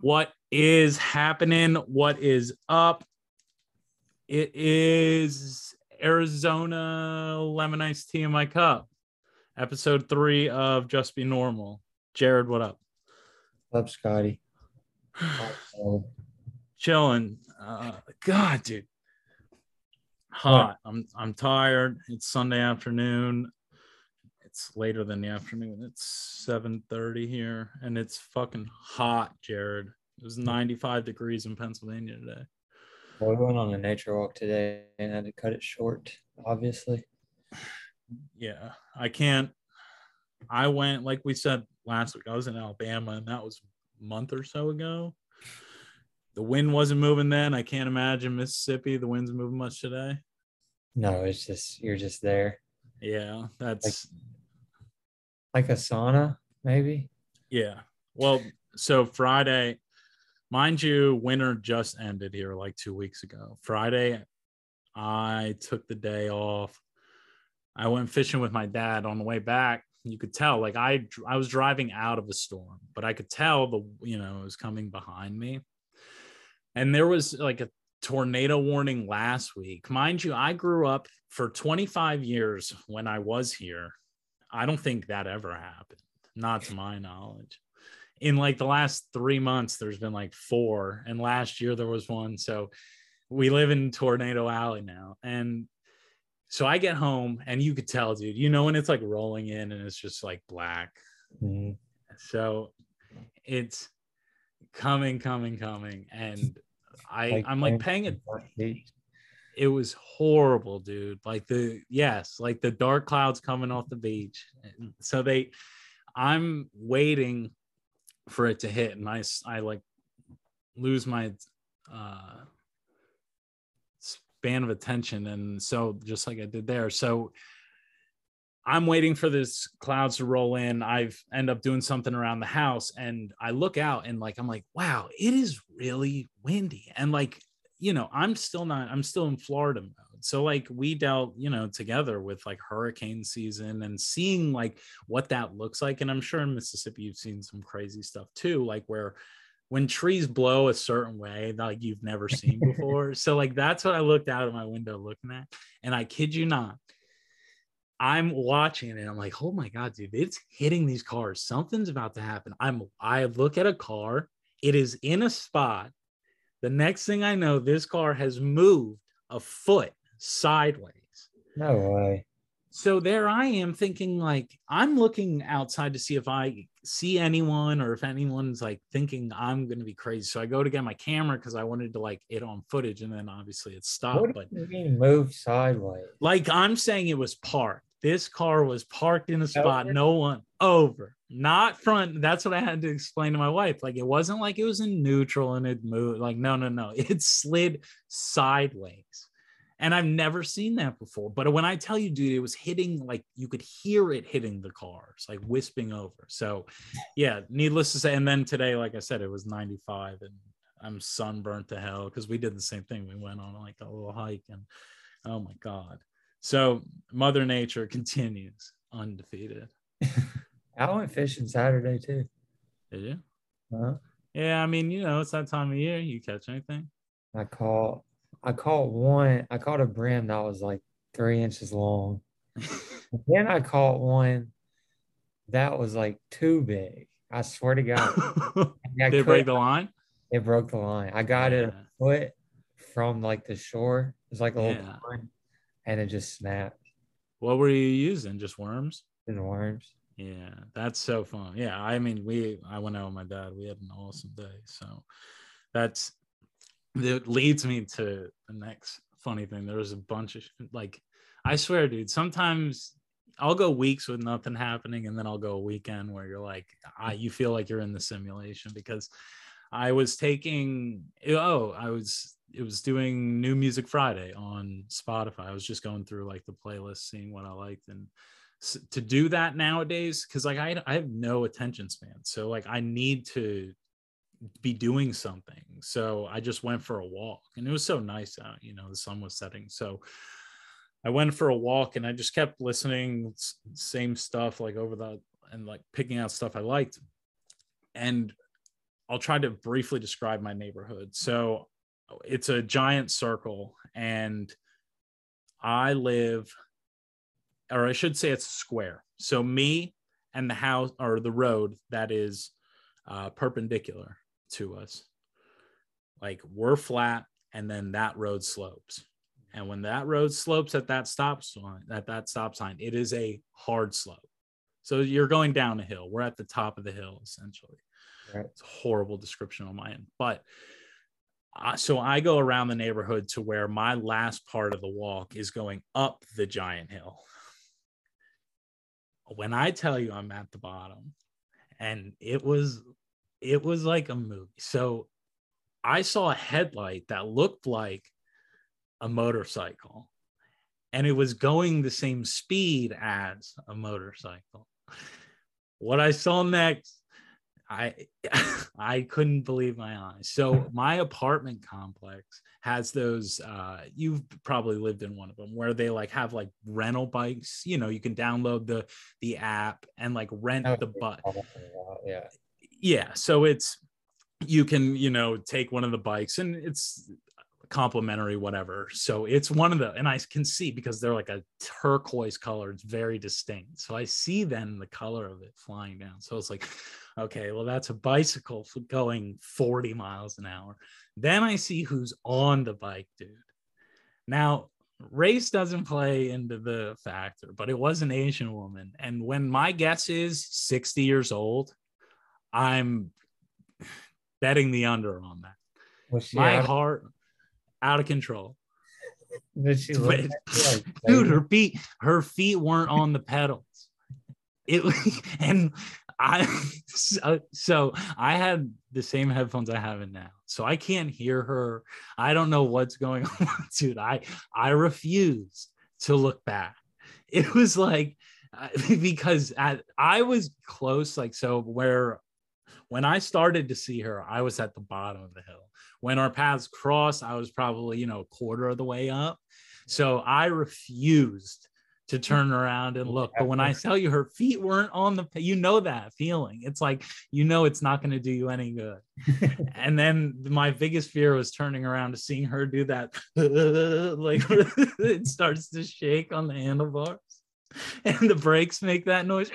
What is happening? What is up? It is Arizona lemon Ice tea in my cup, episode three of Just Be Normal. Jared, what up? Up, Scotty. Chilling. Uh, God, dude, hot. I'm I'm tired. It's Sunday afternoon. It's later than the afternoon. It's 7:30 here, and it's fucking hot, Jared. It was hmm. 95 degrees in Pennsylvania today. Well, we went on a nature walk today and had to cut it short, obviously. Yeah, I can't. I went, like we said last week, I was in Alabama, and that was a month or so ago. The wind wasn't moving then. I can't imagine Mississippi. The wind's moving much today. No, it's just you're just there. Yeah, that's Like a sauna, maybe. yeah. Well, so Friday, mind you, winter just ended here like two weeks ago. Friday, I took the day off. I went fishing with my dad on the way back. You could tell, like I, I was driving out of a storm, but I could tell the, you know, it was coming behind me. And there was like a tornado warning last week. Mind you, I grew up for 25 years when I was here. I don't think that ever happened, not to my knowledge. In like the last three months, there's been like four, and last year there was one. So we live in Tornado Alley now. And so I get home, and you could tell, dude, you know, when it's like rolling in and it's just like black. Mhm. So it's coming, coming, coming. And I, Like I'm like paying it. It was horrible, dude. Like the yes, like the dark clouds coming off the beach. So they, I'm waiting for it to hit, and I I like lose my uh span of attention, and so just like I did there, so. I'm waiting for this clouds to roll in. I've end up doing something around the house and I look out and like I'm like, wow, it is really windy. And like you know, I'm still not, I'm still in Florida mode. So, like, we dealt, you know, together with like hurricane season and seeing like what that looks like. And I'm sure in Mississippi, you've seen some crazy stuff too, like where when trees blow a certain way, that like you've never seen before. so, like, that's what I looked out of my window looking at. And I kid you not, I'm watching it and I'm like, oh my God, dude, it's hitting these cars. Something's about to happen. I'm, I look at a car, it is in a spot the next thing I know, this car has moved a foot sideways. No way. So there I am thinking, like, I'm looking outside to see if I see anyone or if anyone's like thinking I'm going to be crazy. So I go to get my camera because I wanted to like it on footage. And then obviously it stopped. What But mean move sideways? like I'm saying, it was parked. This car was parked in a spot, Over? no one over, not front. That's what I had to explain to my wife. Like it wasn't like it was in neutral and it moved. Like, no, no, no. It slid sideways. And I've never seen that before. But when I tell you, dude, it was hitting like you could hear it hitting the cars, like wisping over. So, yeah, needless to say. And then today, like I said, it was 95 and I'm sunburnt to hell because we did the same thing. We went on like a little hike and oh my God. So, Mother Nature continues undefeated. I went fishing Saturday too. Did you? Huh? Yeah, I mean, you know, it's that time of year. You catch anything? I caught I caught one. I caught a brim that was like three inches long. then I caught one that was like too big. I swear to God. Did it break the line? It broke the line. I got it a foot from like the shore. It's like a little Yeah. pond, and it just snapped What were you using? Just worms? in the worms. Yeah, that's so fun. Yeah, I mean, we I went out with my dad. We had an awesome day. So that's that leads me to the next funny thing. There was a bunch of like, I swear, dude. Sometimes I'll go weeks with nothing happening, and then I'll go a weekend where you're like, I you feel like you're in the simulation because I was taking eh, oh I was it was doing New Music Friday on Spotify. I was just going through like the playlist, seeing what I liked and to do that nowadays because like I, I have no attention span so like i need to be doing something so i just went for a walk and it was so nice out you know the sun was setting so i went for a walk and i just kept listening same stuff like over the and like picking out stuff i liked and I'll try to briefly describe my neighborhood. So it's a giant circle, and I live, or I should say it's a square. So me and the house or the road that is uh, perpendicular to us, like we're flat, and then that road slopes. And when that road slopes at that stop sign, at that stop sign, it is a hard slope. So you're going down a hill. We're at the top of the hill, essentially. Right. It's a horrible description on my end, but uh, so I go around the neighborhood to where my last part of the walk is going up the giant hill. When I tell you I'm at the bottom, and it was it was like a movie. So I saw a headlight that looked like a motorcycle and it was going the same speed as a motorcycle. What I saw next, I I couldn't believe my eyes. So my apartment complex has those uh you've probably lived in one of them where they like have like rental bikes, you know, you can download the the app and like rent oh, the bike. Yeah. Yeah, so it's you can, you know, take one of the bikes and it's complimentary whatever. So it's one of the and i can see because they're like a turquoise color it's very distinct. So i see then the color of it flying down. So it's like okay well that's a bicycle going 40 miles an hour. Then i see who's on the bike dude. Now race doesn't play into the factor but it was an asian woman. And when my guess is 60 years old i'm betting the under on that. My heart out of control. Did she look like, dude, her feet, her feet weren't on the pedals. It and I so, so I had the same headphones I have in now. So I can't hear her. I don't know what's going on. Dude, I I refuse to look back. It was like uh, because at, I was close, like so where when I started to see her, I was at the bottom of the hill. When our paths crossed, I was probably, you know, a quarter of the way up. So I refused to turn around and look. But when I tell you her feet weren't on the, you know that feeling. It's like, you know, it's not going to do you any good. and then my biggest fear was turning around to seeing her do that. like it starts to shake on the handlebars and the brakes make that noise.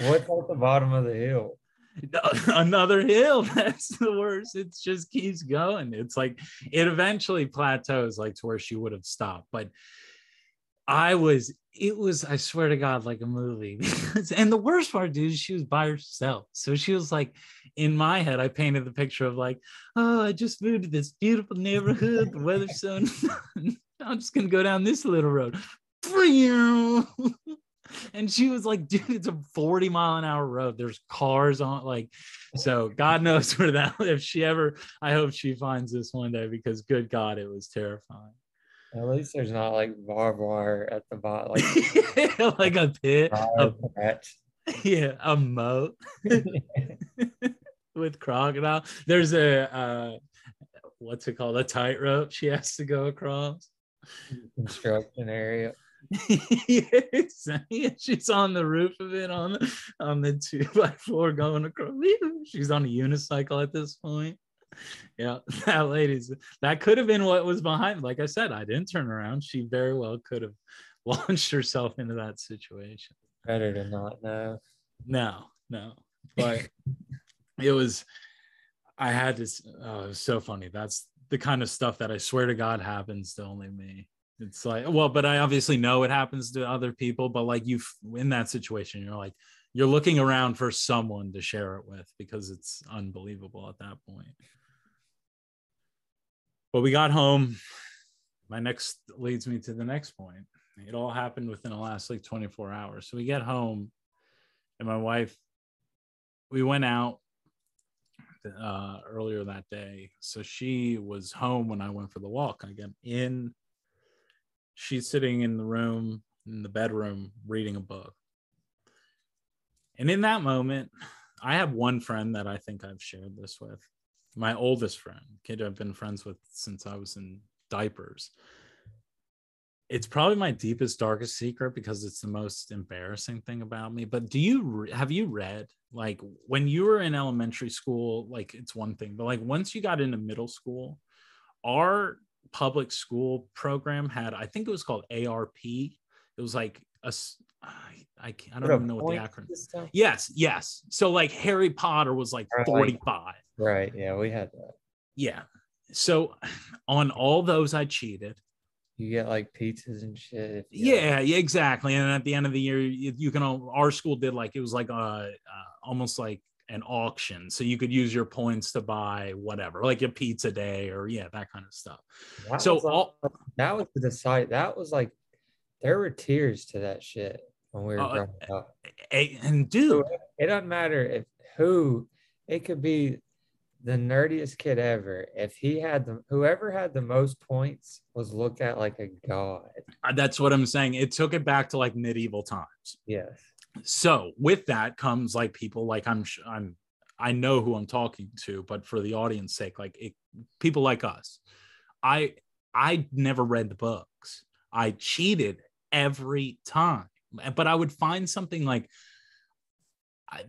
What's at the bottom of the hill? another hill that's the worst. It just keeps going. It's like it eventually plateaus like to where she would have stopped but i was it was i swear to god like a movie. And the worst part dude she was by herself. So she was like in my head i painted the picture of like oh i just moved to this beautiful neighborhood. The weather's so i'm just gonna go down this little road and she was like, dude, it's a 40 mile an hour road. There's cars on like, so God knows where that if she ever I hope she finds this one day because good God, it was terrifying. At least there's not like barbed wire at the bottom, like, like a pit, a, yeah, a moat with crocodile. There's a uh, what's it called? A tightrope she has to go across. Construction area. Yes, she's on the roof of it on the on the two by four going across. She's on a unicycle at this point. Yeah, that lady's that could have been what was behind. Like I said, I didn't turn around. She very well could have launched herself into that situation. Better to not know. No, no, but it was. I had to. Oh, it was so funny. That's the kind of stuff that I swear to God happens to only me. It's like, well, but I obviously know it happens to other people, but like you in that situation, you're like, you're looking around for someone to share it with because it's unbelievable at that point. But we got home. My next leads me to the next point. It all happened within the last like 24 hours. So we get home, and my wife, we went out uh, earlier that day. So she was home when I went for the walk. I get in she's sitting in the room in the bedroom reading a book. And in that moment i have one friend that i think i've shared this with. My oldest friend kid i've been friends with since i was in diapers. It's probably my deepest darkest secret because it's the most embarrassing thing about me. But do you have you read like when you were in elementary school like it's one thing but like once you got into middle school our public school program had i think it was called arp it was like a i, I, don't even know what the acronym system? yes yes so like harry potter was like Right. 45 Right. Yeah, we had that. yeah so on all those i cheated You get like pizzas and shit. yeah yeah exactly and at the end of the year you, you can al- our school did like it was like a uh, almost like an auction so you could use your points to buy whatever like a pizza day or yeah that kind of stuff That so was, all that was the site. That was like there were tears to that shit when we were Uh, growing up. and dude It doesn't matter if who it could be the nerdiest kid ever. If he had the whoever had the most points was looked at like a god. uh, that's what i'm saying it took it back to like medieval times Yes. So with that comes like people like i'm i'm i know who i'm talking to but for the audience sake like it, people like us. I i never read the books. I cheated every time. But i would find something like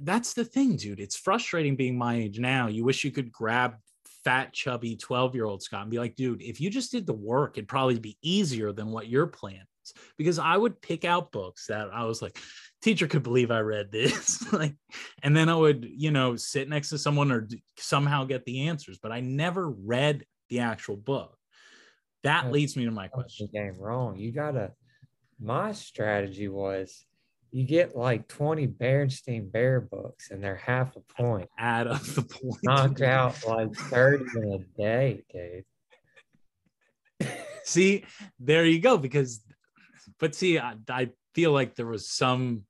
that's the thing dude. It's frustrating being my age now. You wish you could grab fat chubby 12 year old scott and be like dude if you just did the work it'd probably be easier than what your plan is. Because i would pick out books that i was like teacher could believe I read this. like, and then I would, you know, sit next to someone or d- somehow get the answers, but I never read the actual book. That leads me to my question. game wrong. You gotta my strategy was you get like 20 Berenstein Bear books and they're half a point. Add up the points. Knock out like 30 in a day, dude. see, there you go. Because, but see, I, I feel like there was some.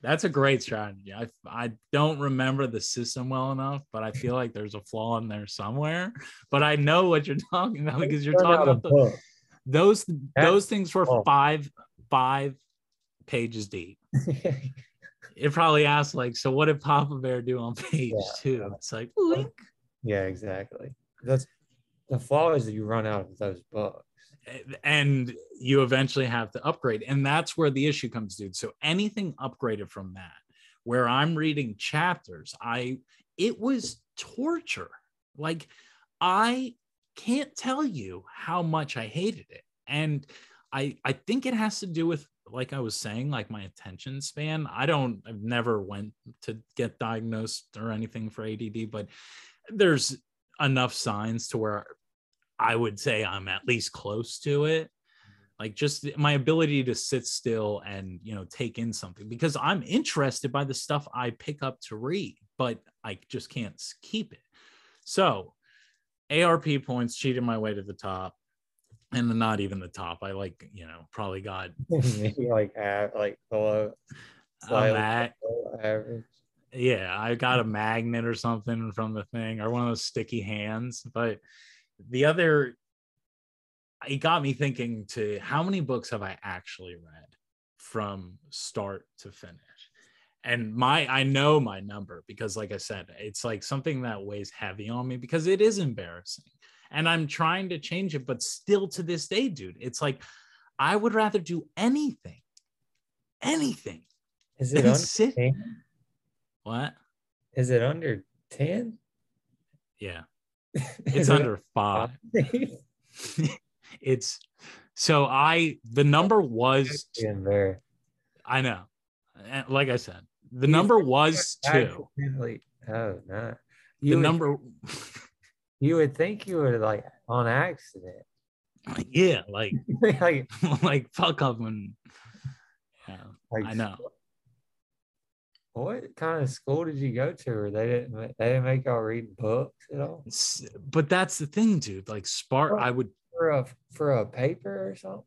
That's a great strategy. I I don't remember the system well enough, but I feel like there's a flaw in there somewhere. But I know what you're talking about because you're talking about the, those those things were five five pages deep. It probably asked like, so what did Papa Bear do on page Yeah. two? It's like, "Blink." yeah, exactly. That's the flaw is that you run out of those books. And you eventually have to upgrade, and that's where the issue comes, dude. So anything upgraded from that, where I'm reading chapters, I it was torture. Like I can't tell you how much I hated it, and I I think it has to do with like I was saying, like my attention span. I don't, I've never went to get diagnosed or anything for ADD, but there's enough signs to where I would say I'm at least close to it. Like just my ability to sit still and you know take in something because I'm interested by the stuff I pick up to read, but I just can't keep it. So ARP points cheated my way to the top. And not even the top. I like, you know, probably got Maybe like half, like below, a slightly mag- average. yeah, I got a magnet or something from the thing or one of those sticky hands. But the other, it got me thinking to how many books have I actually read from start to finish? And my, I know my number because, like I said, it's like something that weighs heavy on me because it is embarrassing. And I'm trying to change it, but still to this day, dude, it's like I would rather do anything, anything. Is it under sit- 10? What? Is it under 10? Yeah. It's under five. it's so I the number was there. I know. Like I said, the number was two. Accidentally- Oh no. The You would, number you would think you would like on accident. yeah, like like, like fuck up and yeah, like I know. What kind of school did you go to? Or they didn't they didn't make y'all read books at all? But that's the thing, dude. Like Spark, I would For a for a paper or something?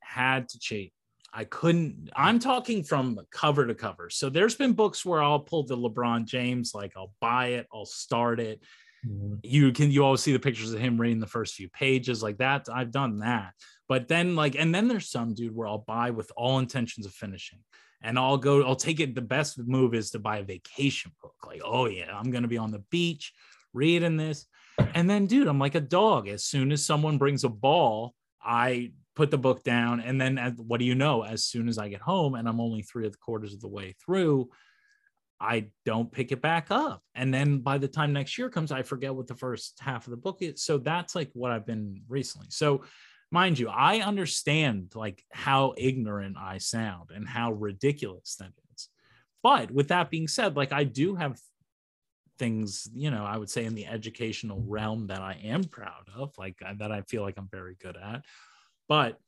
had to cheat. I couldn't. I'm talking from cover to cover. So there's been books where I'll pull the LeBron James, like I'll buy it, I'll start it, mm-hmm. you can you always see the pictures of him reading the first few pages like that i've done that but then like and then there's some dude where i'll buy with all intentions of finishing and i'll go i'll take it the best move is to buy a vacation book like oh yeah i'm gonna be on the beach reading this and then dude i'm like a dog as soon as someone brings a ball i put the book down, and then what do you know? As soon as I get home, and I'm only three quarters of the way through, I don't pick it back up. And then by the time next year comes, I forget what the first half of the book is. So that's like what I've been recently. So mind you, I understand like how ignorant I sound and how ridiculous that is. But with that being said, like I do have things, you know, I would say in the educational realm that I am proud of, like uh, that I feel like I'm very good at. But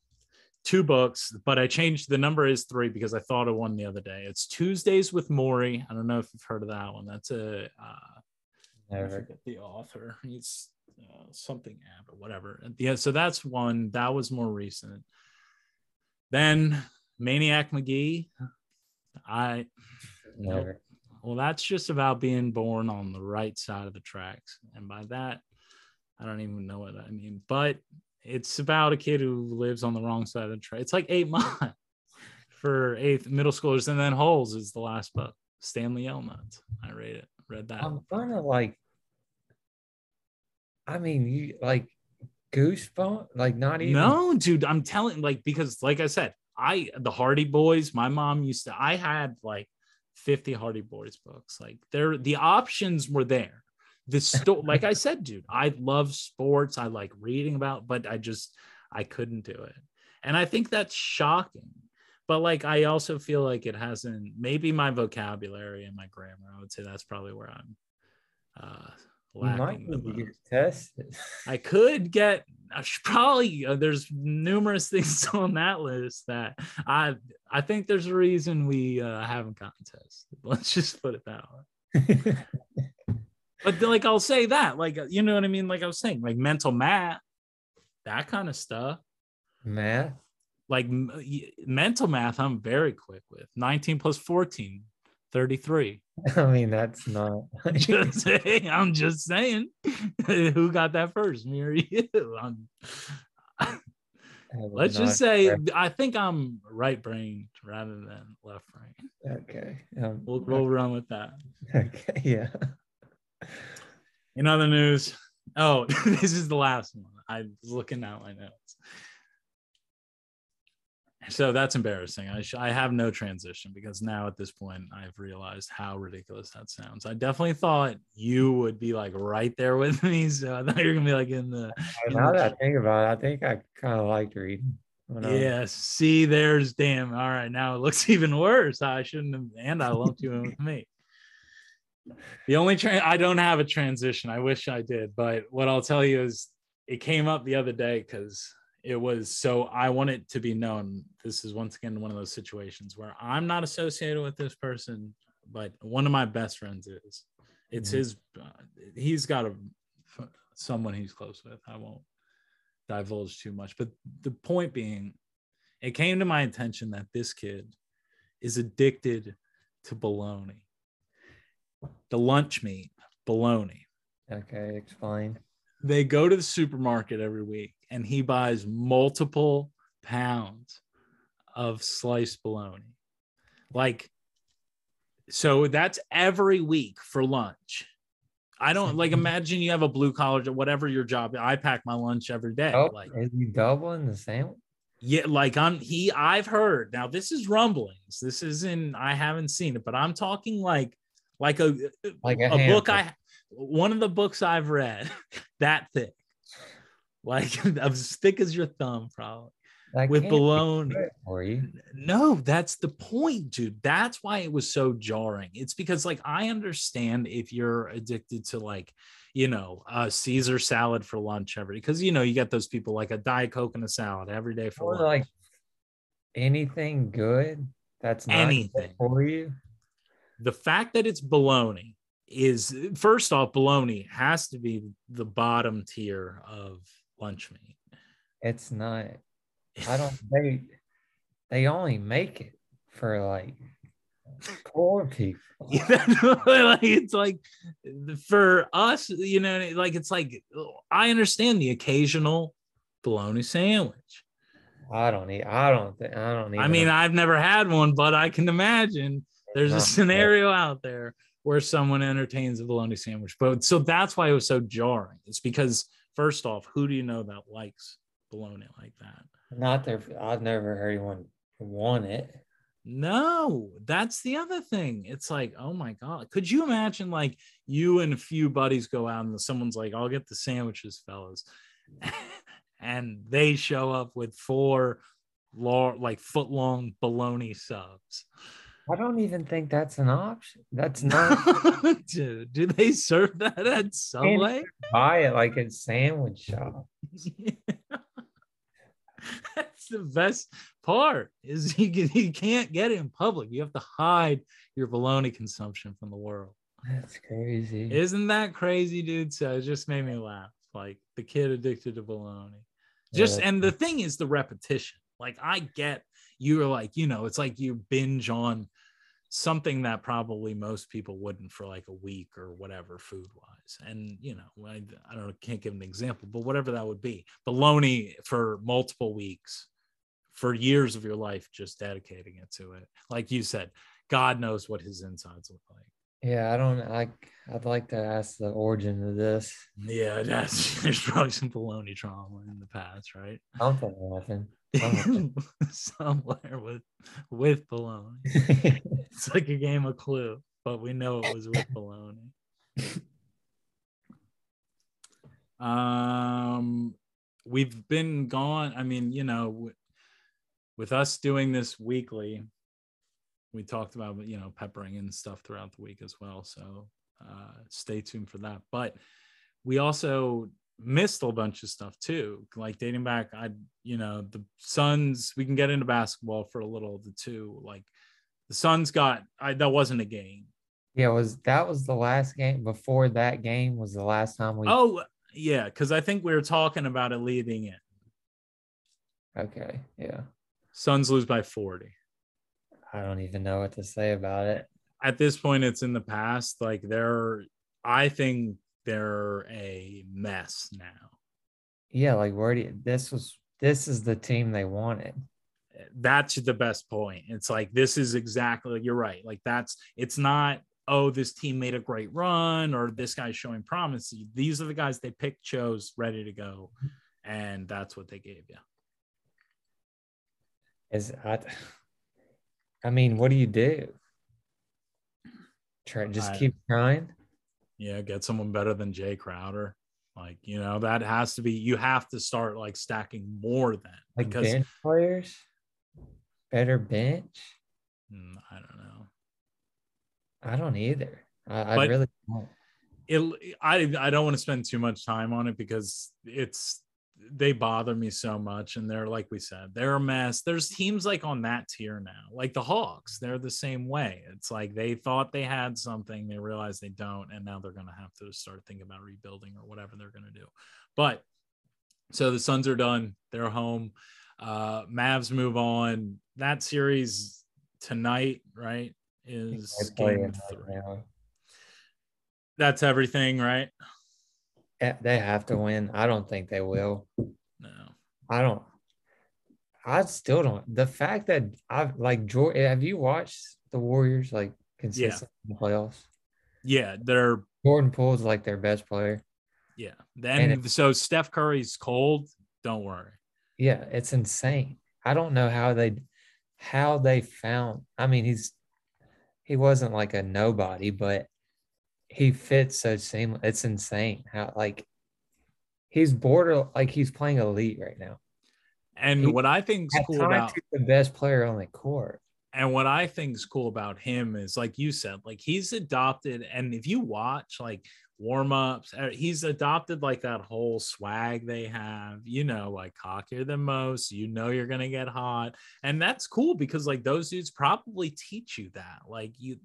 two books, but I changed the number is three because I thought of one the other day. It's Tuesdays with Morrie. I don't know if you've heard of that one. That's a uh, I forget the author. He's uh, something app or whatever. Yeah, so that's one that was more recent. Then Maniac Magee, I Never. well, that's just about being born on the right side of the tracks, and by that, I don't even know what I mean. But it's about a kid who lives on the wrong side of the track. It's like eight months for eighth middle schoolers, and then Holes is the last book. Stanley Yelnats. I read it. Read that. I'm kind of like, I mean, you like goosebumps, like not even. No, dude, I'm telling like because like I said, I the Hardy Boys, my mom used to I had like 50 Hardy Boys books. Like there the options were there the story like i said dude i love sports i like reading about but i just i couldn't do it and i think that's shocking but like i also feel like it hasn't maybe my vocabulary and my grammar i would say that's probably where i'm uh lacking the most. tested. i could get I should probably uh, there's numerous things on that list that i i think there's a reason we uh, haven't gotten tested let's just put it that way but like I'll say that, like you know what I mean. Like I was saying, like mental math, that kind of stuff. Math, like mental math, I'm very quick with. 19 plus 14, 33. I mean, that's not. just saying, I'm just saying. Who got that first, me or you? Let's just say I think I'm right brained rather than left brain. Okay. Um, we'll, we'll run with that. Okay. Yeah. In other news, oh, this is the last one. I was looking at my notes. So that's embarrassing. I, sh- I have no transition because now at this point I've realized how ridiculous that sounds. I definitely thought you would be like right there with me. So I thought you were gonna be like in the. Now that I think about it, I think I kind of liked reading. Yeah, see, there's damn. All right, now it looks even worse. I shouldn't have, and I lumped you in with me. The only train I don't have a transition. I wish I did, but what I'll tell you is it came up the other day because it was so I want it to be known. This is once again one of those situations where I'm not associated with this person, but one of my best friends is. It's mm-hmm. his. Uh, he's got a someone he's close with. I won't divulge too much, but the point being, it came to my attention that this kid is addicted to bologna the lunch meat, bologna. Okay, explain. They go to the supermarket every week and he buys multiple pounds of sliced bologna. Like, so that's every week for lunch. I don't like imagine you have a blue collar, whatever your job. I pack my lunch every day. Oh, like, is he doubling the sandwich? Yeah, like I'm he. I've heard now. This is rumblings. This isn't. I haven't seen it, but I'm talking like like a like a, a book I one of the books I've read that thick, like as thick as your thumb, probably. With bologna for you. No, that's the point, dude. That's why it was so jarring. It's because like I understand if you're addicted to like, you know, a Caesar salad for lunch every because you know you get those people like a diet coke and a salad every day for or lunch. like anything good that's not anything for you the fact that it's baloney is first off, baloney has to be the bottom tier of lunch meat. It's not. I don't. They they only make it for like poor people. like it's like for us, you know, like it's like I understand the occasional bologna sandwich. I don't eat. I don't think. I don't need. I mean, I've never had one, but I can imagine there's a scenario out there where someone entertains a bologna sandwich. But so that's why it was so jarring. It's because first off, who do you know that likes bologna like that? Not there. I've never heard anyone want it. No, that's the other thing. It's like, oh my god, could you imagine like you and a few buddies go out and someone's like, "I'll get the sandwiches, fellas," and they show up with four long, like foot long bologna subs. I don't even think that's an option. That's not. Dude, do they serve that at Subway? buy it like at sandwich shop. That's the best part is you, can, you can't get it in public. You have to hide your bologna consumption from the world. That's crazy. Isn't that crazy, dude? So it just made me laugh. Like the kid addicted to bologna. Just Yeah. and the thing is the repetition. Like I get you're like, you know, it's like you binge on something that probably most people wouldn't for like a week or whatever food wise. And you know, I, I don't know, can't give an example, but whatever that would be. Bologna for multiple weeks for years of your life, just dedicating it to it. Like you said, God knows what his insides look like. Yeah, I don't like. I'd like to ask the origin of this. Yeah, that's there's probably some bologna trauma in the past, right? Something happened. Somewhere with with bologna. It's like a game of clue, but we know it was with bologna. Um, we've been gone. I mean, you know, w- with us doing this weekly, we talked about you know peppering and stuff throughout the week as well. So uh, stay tuned for that. But we also missed a bunch of stuff too, like dating back. I you know the Suns. We can get into basketball for a little of the two. Like the Suns got I, that wasn't a game. yeah, was that was the last game? Before that game was the last time we. Oh yeah, because I think we were talking about it leading in. Okay. Yeah. Suns lose by 40. I don't even know what to say about it. At this point, it's in the past. Like they're, I think they're a mess now. Yeah, like where do you, this was? This is the team they wanted. That's the best point. It's like this is exactly you're right. Like that's it's not oh this team made a great run or this guy's showing promise. These are the guys they picked, chose, ready to go, and that's what they gave you. Is I, I mean, what do you do? Try just I- keep trying. Yeah, get someone better than Jae Crowder. Like you know that has to be. You have to start like stacking more then Like because bench players, better bench. Mm, I don't know. I don't either. I, I really don't. it I I don't want to spend too much time on it because it's they bother me so much and they're like we said they're a mess. There's teams like on that tier now like the hawks they're the same way. It's like they thought they had something they realized they don't and now they're going to have to start thinking about rebuilding or whatever they're going to do. But so the suns are done they're home uh mavs move on. That series tonight right is game three. now. that's everything right Eh, they have to win. I don't think they will. no I don't. I still don't. The fact that I've like Jordan. Have you watched the Warriors like consistent in the playoffs? Yeah, they're Jordan Poole's like their best player. yeah. Then And so Steph Curry's cold. Don't worry. Yeah, it's insane. I don't know how they how they found. I mean, he's he wasn't like a nobody, but he fits so seamless. It's insane how like he's border like he's playing elite right now. And He- what I think's cool about the best player on the court. and what I think's cool about him is like you said, like he's adopted. And if you watch like warm ups, uh, he's adopted like that whole swag they have. You know, like cockier than most. You know, you're gonna get hot, and that's cool because like those dudes probably teach you that. Like you.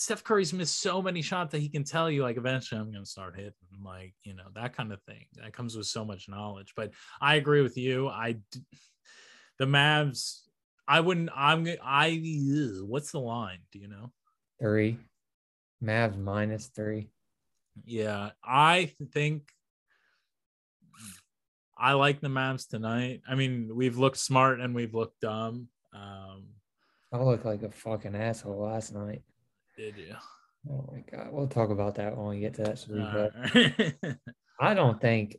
Steph Curry's missed so many shots that he can tell you, like, eventually I'm going to start hitting, like, you know, that kind of thing. That comes with so much knowledge. But I agree with you. I, the Mavs, I wouldn't, I'm, I, ugh, what's the line? Do you know? Three. Mavs minus three. Yeah, I think I like the Mavs tonight. I mean, we've looked smart and we've looked dumb. Um, I looked like a fucking asshole last night. Did you? Oh my god. We'll talk about that when we get to that. series, I don't think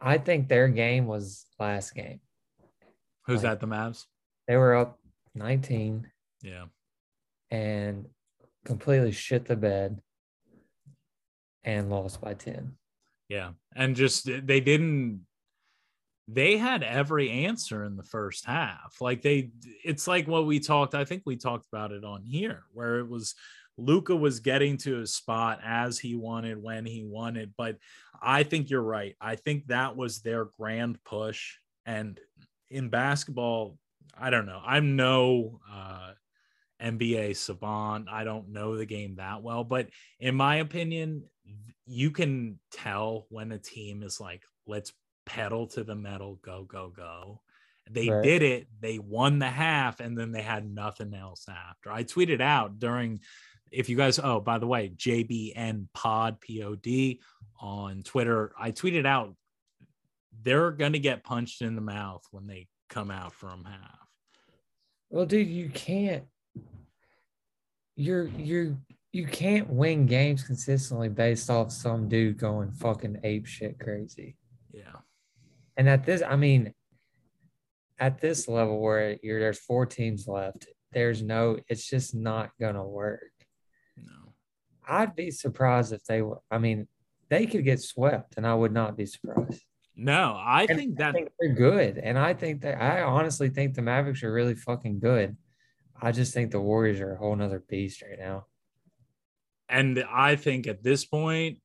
I think their game was last game. Who's Like- that? The Mavs. They were up 19 Yeah. and completely shit the bed and lost by 10. Yeah. And just they didn't they had every answer in the first half. Like they it's like what we talked, I think we talked about it on here, where it was Luka was getting to his spot as he wanted when he wanted. But I think you're right. I think that was their grand push. And in basketball, I don't know. I'm no uh NBA savant. I don't know the game that well, but in my opinion, you can tell when a team is like, let's pedal to the metal, go, go, go. They Right. did it. They won the half, and then they had nothing else after. I tweeted out during, if you guys, oh, by the way, JBN Pod P O D on Twitter. I tweeted out they're going to get punched in the mouth when they come out from half. Well, dude, you can't you're you're you can't win games consistently based off some dude going fucking ape shit crazy. Yeah. And at this, I mean, at this level where you're there's four teams left, there's no, it's just not gonna work. No. I'd be surprised if they were. I mean, they could get swept, and I would not be surprised. No, I And think I that think they're good, and I think that I honestly think the Mavericks are really fucking good. I just think the Warriors are a whole nother beast right now. and I think at this point,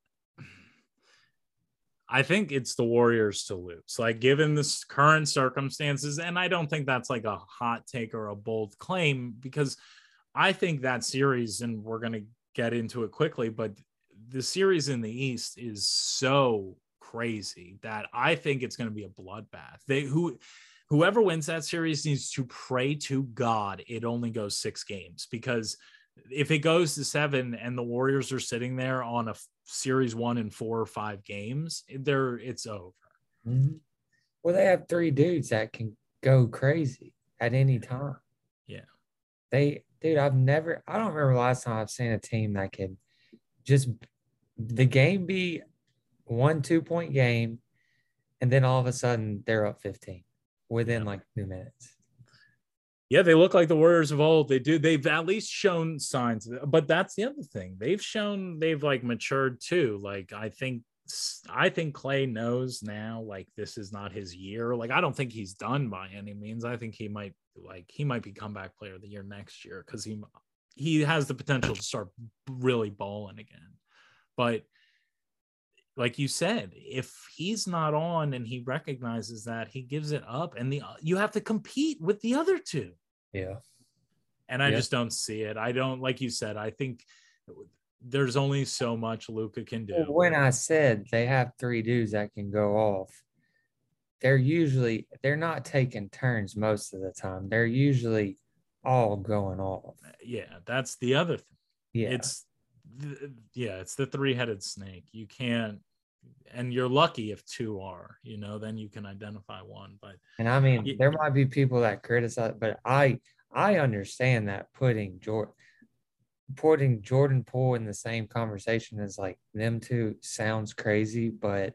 I think it's the Warriors to lose. Like given this current circumstances, and I don't think that's like a hot take or a bold claim because I think that series, and we're gonna get into it quickly, but the series in the East is so crazy that I think it's gonna be a bloodbath. They who whoever wins that series needs to pray to God it only goes six games because if it goes to seven and the Warriors are sitting there on a series one in four or five games, they're it's over. Mhm. Well, they have three dudes that can go crazy at any time. Yeah. They, dude, I've never, I don't remember last time I've seen a team that could just the game be one two point game, and then all of a sudden they're up 15 within Yeah. like two minutes. Yeah, they look like the Warriors of old. They do. They've at least shown signs. But that's the other thing. They've shown they've like matured too. Like I think I think Clay knows now like this is not his year. Like I don't think he's done by any means. I think he might like he might be comeback player of the year next year because he he has the potential to start really balling again. But like you said, if he's not on and he recognizes that, he gives it up, and the uh, you have to compete with the other two Yeah. and I Yeah. just don't see it. I don't like you said. I think there's only so much Luka can do. When I said they have three dudes that can go off, they're usually they're not taking turns most of the time. They're usually all going off. Uh, yeah, that's the other thing. Yeah. It's th- yeah, it's the three-headed snake. You can't, and you're lucky if two are. You know, then you can identify one. But And I mean, there might be people that criticize, but I I understand that putting Jordan putting Jordan Poole in the same conversation as like them two sounds crazy, but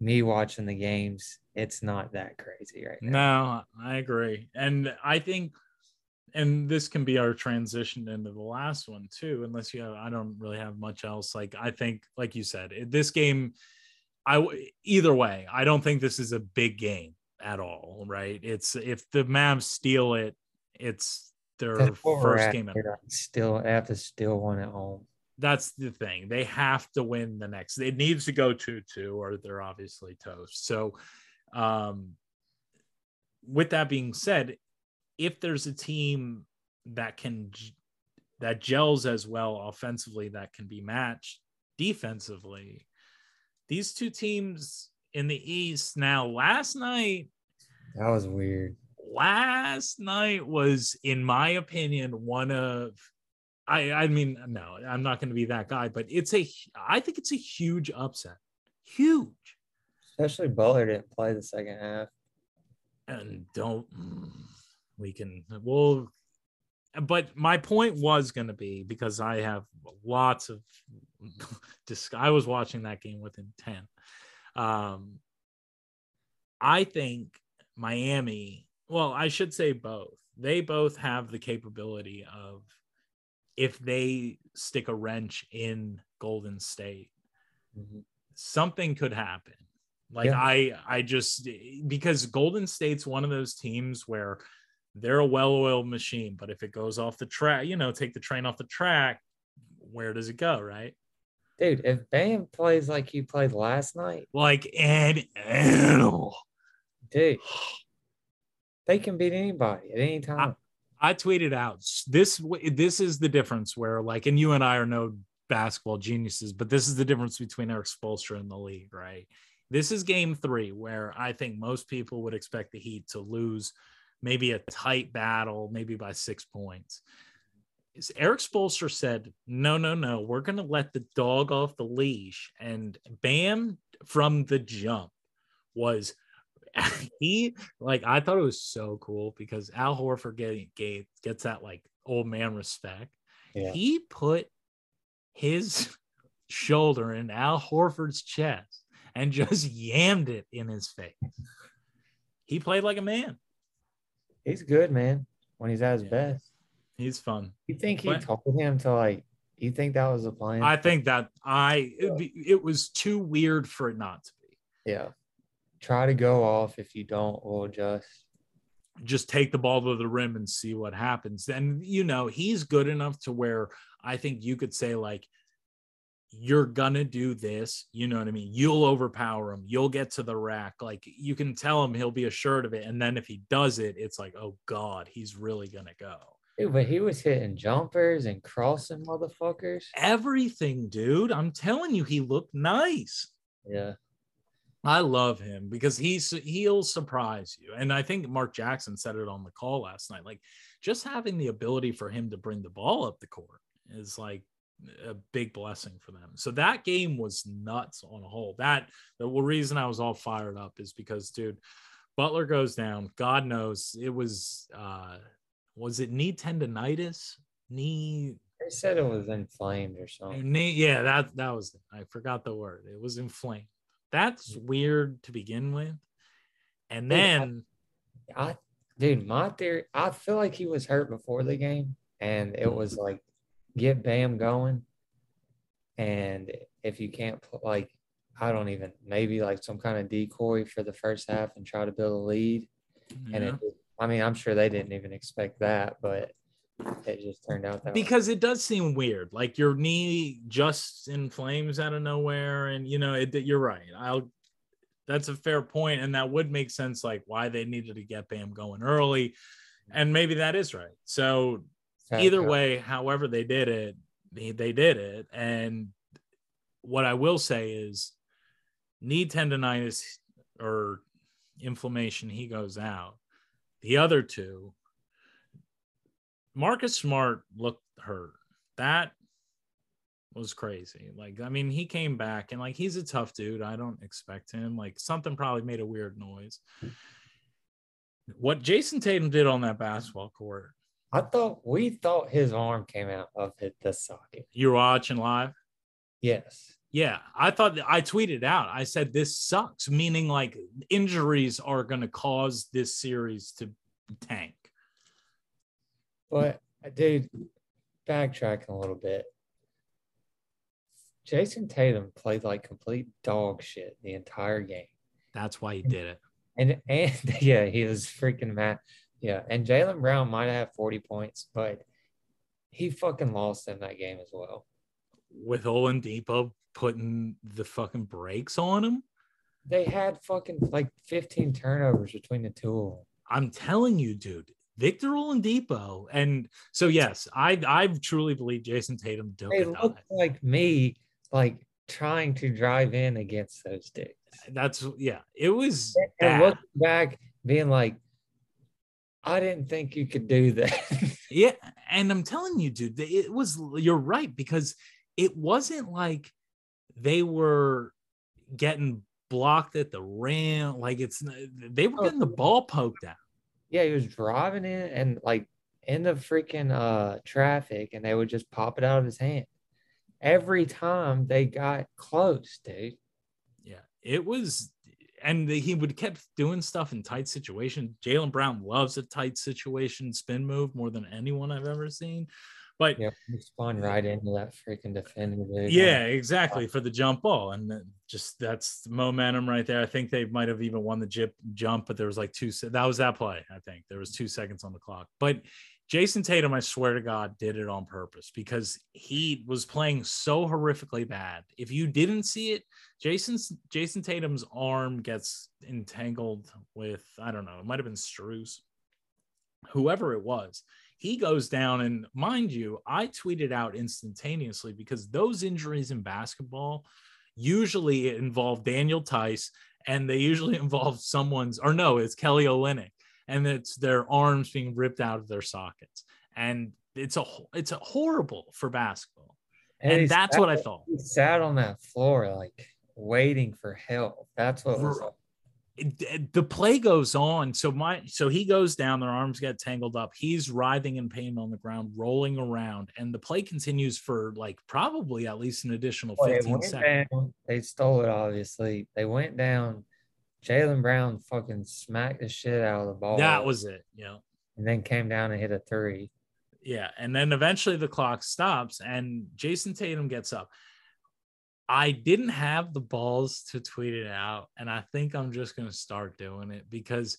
me watching the games, it's not that crazy right now. No, I agree. And I think and this can be our transition into the last one too unless you have I don't really have much else like I think like you said this game i either way I don't think this is a big game at all right it's if the Mavs steal it it's their That's what we're first at. game at Still have to steal one at home. that's the thing. They have to win the next. It needs to go 2 2, or they're obviously toast. So, um, with that being said, if there's a team that can that gels as well offensively that can be matched defensively, these two teams in the East now last night That was weird. last night was in my opinion one of i i mean no i'm not going to be that guy but it's a i think it's a huge upset huge Especially Butler didn't play the second half. and don't we can we'll but my point was going to be because i have lots of dis- i was watching that game with intent um I think Miami, well, I should say both. They both have the capability of if they stick a wrench in Golden State, Mhm. something could happen. Like Yeah. I I just because Golden State's one of those teams where they're a well-oiled machine, but if it goes off the track, you know, take the train off the track, where does it go, right? Dude, if Bam plays like he played last night, Like an animal. dude, they can beat anybody at any time. I tweeted out this. This is the difference where, like, and you and I are no basketball geniuses, but this is the difference between Erik Spoelstra and the league, right? This is game three, where I think most people would expect the Heat to lose, maybe a tight battle, maybe by six points. Is Erik Spoelstra said, "No, no, no, we're going to let the dog off the leash," and Bam from the jump was he like I thought it was so cool because Al Horford get, get, gets that like old man respect. Yeah. He put his shoulder in Al Horford's chest and just yammed it in his face. He played like a man. He's good, man. When he's at his Yeah. best. He's fun. You think he But- told him to like? You think that was a plan? I think that I it, be- it was too weird for it not to be. yeah. Try to go off. If you don't, we'll adjust. just take the ball to the rim and see what happens. And you know, he's good enough to where I think you could say like you're gonna do this, you know what I mean? You'll overpower him, you'll get to the rack. Like you can tell him he'll be assured of it. And then if he does it, it's like, oh God, he's really gonna go. Dude, but he was hitting jumpers and crossing motherfuckers. Everything, dude. I'm telling you, he looked nice. Yeah. I love him because he's he'll surprise you. And I think Mark Jackson said it on the call last night. Like just having the ability for him to bring the ball up the court is like a big blessing for them. So that game was nuts on a whole. That the reason I was all fired up is because dude, Butler goes down. God knows it was uh was it knee tendonitis? Knee They said it was inflamed or something. Knee, yeah, that that was it. I forgot the word. It was inflamed. That's weird to begin with. And Dude, I- then I, dude, my theory, I feel like he was hurt before the game, and it was like get Bam going, and if you can't like, I don't even maybe like some kind of decoy for the first half and try to build a lead, and it, I mean, I'm sure they didn't even expect that, but it just turned out that way. because it does seem weird. Like your knee just in flames out of nowhere, and you know, it, you're right. I'll that's a fair point, and that would make sense, like why they needed to get Bam going early, and maybe that is right. So either way, however they did it, they, did it. And what I will say is knee tendonitis or inflammation, he goes out. The other two, Marcus Smart looked hurt. That was crazy. Like, I mean, he came back and like he's a tough dude. I don't expect him. Like something probably made a weird noise. What Jayson Tatum did on that basketball court, I thought we thought his arm came out of it, the socket. you were watching live. Yes. Yeah, I thought I tweeted out. I said this sucks, meaning like injuries are going to cause this series to tank. But uh, dude, backtracking a little bit. Jayson Tatum played like complete dog shit the entire game. That's why he did it. And and yeah, he was freaking mad. Yeah. And Jaylen Brown might have 40 points, but he fucking lost in that game as well. With Oladipo putting the fucking brakes on him. They had fucking like 15 turnovers between the two of them. I'm telling you, dude. Victor Oladipo, and so yes, I I truly believe Jayson Tatum They it. looked like me, like trying to drive in against those dudes. That's yeah, it was And bad. looking back, being like, I didn't think you could do that. Yeah, and I'm telling you, dude, it was you're right because it wasn't like they were getting blocked at the rim. Like it's they were getting the ball poked out. yeah, he was driving in and like in the freaking uh traffic, and they would just pop it out of his hand. Every time they got close, dude. Yeah, it was, and he would kept doing stuff in tight situations. Jaylen Brown loves a tight situation spin move more than anyone I've ever seen. But yeah, he spun right into that freaking defender. yeah, exactly for the jump ball, and just that's momentum right there. I think they might have even won the jip jump, but there was like two. That was that play. I think there was two seconds on the clock. But Jayson Tatum, I swear to God, did it on purpose because he was playing so horrifically bad. If you didn't see it, Jayson's Jayson Tatum's arm gets entangled with I don't know. It might have been Strus, whoever it was he goes down and mind you i tweeted out instantaneously because those injuries in basketball usually involve daniel theis and they usually involve someone's or no it's kelly olynyk and it's their arms being ripped out of their sockets and it's a it's a horrible for basketball and he that's sat- what i thought He sat on that floor like waiting for help. That's what was Bro. it- it- the play goes on. So my so he goes down, their arms get tangled up. He's writhing in pain on the ground, rolling around, and the play continues for like probably at least an additional 15 went seconds. down. They stole it, obviously. They went down. Jaylen Brown fucking smacked the shit out of the ball. That was it. Yeah. and then came down and hit a three. Yeah. And then eventually the clock stops and Jayson Tatum gets up. I didn't have the balls to tweet it out. And I think I'm just going to start doing it because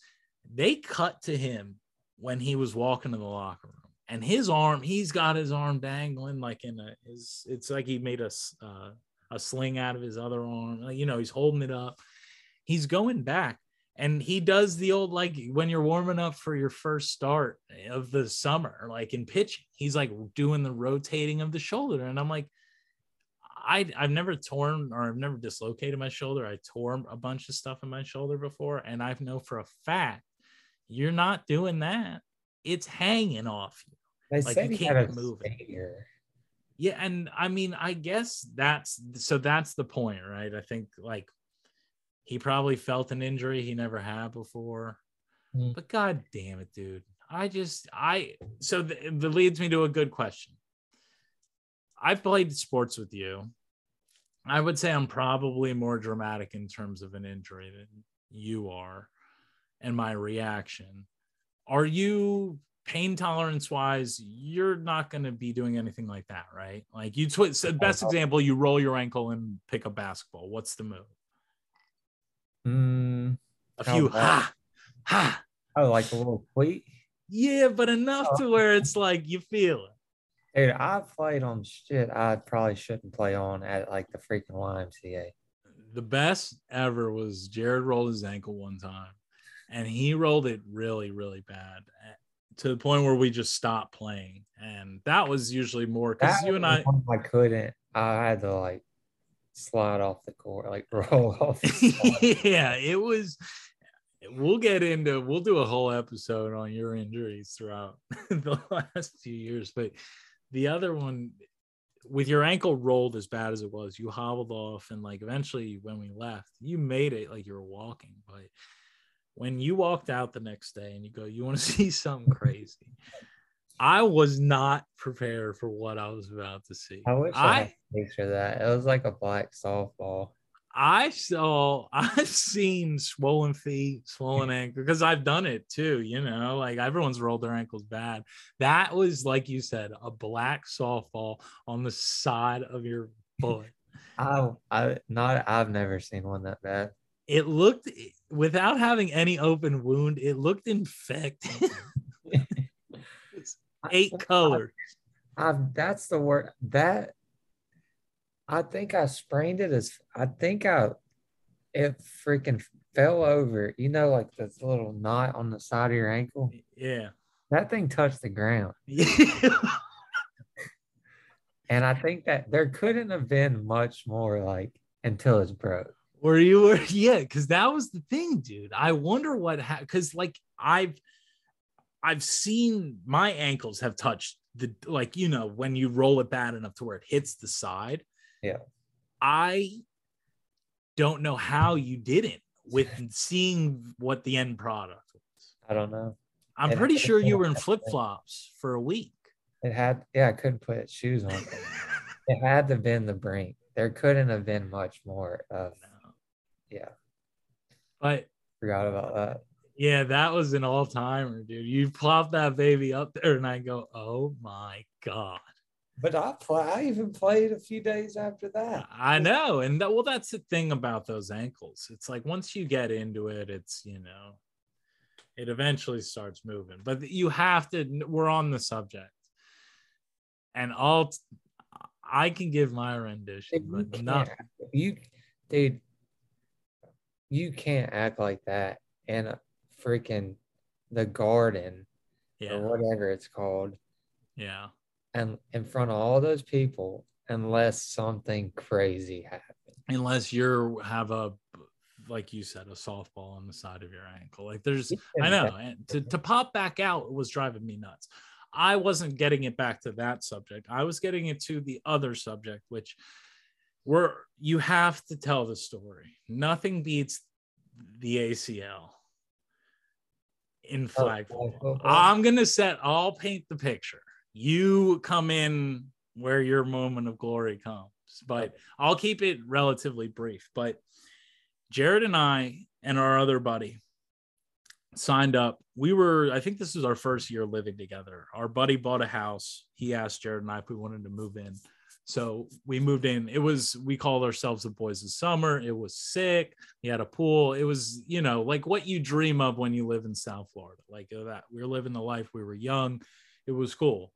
they cut to him when he was walking to the locker room. And his arm, he's got his arm dangling like in a, his, it's like he made a, uh, a sling out of his other arm. Like, you know, he's holding it up. He's going back and he does the old like when you're warming up for your first start of the summer like in pitching he's like doing the rotating of the shoulder and i'm like I, I've never torn or I've never dislocated my shoulder. I tore a bunch of stuff in my shoulder before, and I know for a fact you're not doing that. It's hanging off you. They Like, you can't move it. Yeah, and I mean, I guess that's so that's the point, right? I think like he probably felt an injury he never had before. Mm. But god damn it, dude. I just I so th- that leads me to a good question. I've played sports with you. I would say I'm probably more dramatic in terms of an injury than you are and my reaction. Are you pain tolerance wise? You're not going to be doing anything like that, right? Like you, twi- so best example, you roll your ankle and pick a basketball. What's the move? Mm, A few ha ha. oh, like a little tweet. Yeah, but enough to where it's like you feel it. Dude, I played on shit I probably shouldn't play on at like the freaking YMCA. the best ever was Jared rolled his ankle one time and he rolled it really, really bad eh, to the point where we just stopped playing. And that was usually more because you and I, I couldn't. I had to like slide off the court, like roll off. Yeah, it was. We'll get into, we'll do a whole episode on your injuries throughout the last few years. But the other one, with your ankle rolled as bad as it was, you hobbled off. And like eventually, when we left, you made it like you were walking. But when you walked out the next day and you go, you want to see something crazy, I was not prepared for what I was about to see. I wish I, I had a picture of that. It was like a black softball. I saw, I've seen swollen feet, swollen ankle because I've done it too. You know, like everyone's rolled their ankles bad. That was, like you said, a black softball on the side of your foot. I, I not. I've never seen one that bad. It looked, without having any open wound, it looked infected. Eight colors. I've, that's the word that I think I sprained it as I think I it freaking fell over. You know, like this little knot on the side of your ankle. Yeah. That thing touched the ground. Yeah. And I think that there couldn't have been much more like until it's broke. where you were yeah because that was the thing dude i wonder what because like i've i've seen my ankles have touched the like you know when you roll it bad enough to where it hits the side Yeah. i don't know how you didn't with seeing what the end product was I don't know. i'm It- pretty it- sure you were in flip-flops for a week It had yeah, I couldn't put shoes on. it had to have been the brink. There couldn't have been much more of yeah. But Forgot about that. Yeah, that was an all timer, dude. You plop that baby up there, and I go, oh my god. But I play. I even played a few days after that. I know, and that, well, that's the thing about those ankles. It's like once you get into it, it's you know, it eventually starts moving. But you have to. We're on the subject, and all I can give my rendition, You but not. you, dude, you can't act like that in a uh, freaking the garden or Yeah, whatever it's called, yeah, and in front of all those people, unless something crazy happens. unless you're have a like you said a softball on the side of your ankle. Like there's I know. And to, to pop back out was driving me nuts. I wasn't getting it back to that subject. I was getting it to the other subject, which where you have to tell the story. Nothing beats the ACL in oh, flag Oh, flag football. football? I'm gonna set, I'll paint the picture. You come in where your moment of glory comes, but I'll keep it relatively brief. But Jared and I and our other buddy signed up. We were, I think this was our first year living together. Our buddy bought a house. He asked Jared and I if we wanted to move in. So we moved in. It was, we called ourselves the boys of summer. It was sick. We had a pool. It was, you know, like what you dream of when you live in South Florida. Like that. We were living the life. We were young. It was cool.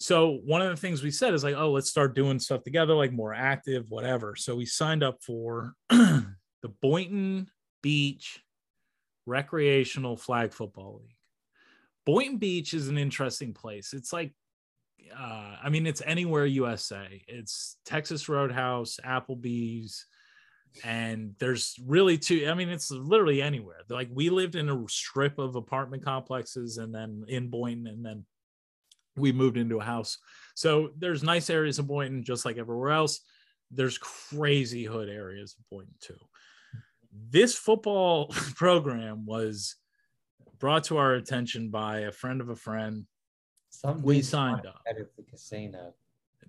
So one of the things we said is like, oh, let's start doing stuff together, like more active, whatever. So we signed up for the Boynton Beach Recreational Flag Football League. Boynton Beach is an interesting place. It's like, uh, I mean, it's anywhere USA. It's Texas Roadhouse, Applebee's, and there's really two. I mean, it's literally anywhere. Like we lived in a strip of apartment complexes, and then in Boynton, and then we moved into a house. So there's nice areas of Boynton, just like everywhere else. There's crazy hood areas of Boynton too. This football program was brought to our attention by a friend of a friend. Some We signed up. at the casino.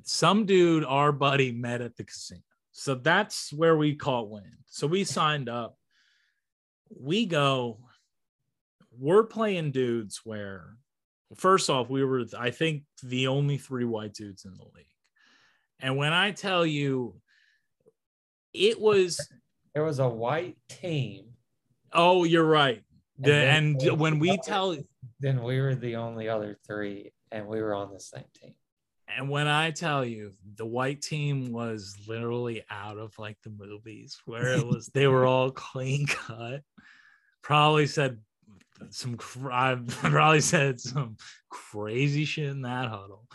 Some dude, our buddy, met at the casino. So that's where we caught wind. So we signed up. We go, we're playing dudes where, first off, we were, I think, the only three white dudes in the league. And when I tell you, it was, There was a white team. oh, you're right. The, and when we tell, then we were the only other three, and we were on the same team. And when I tell you the white team was literally out of like the movies where it was they were all clean cut, probably said some I probably said some crazy shit in that huddle.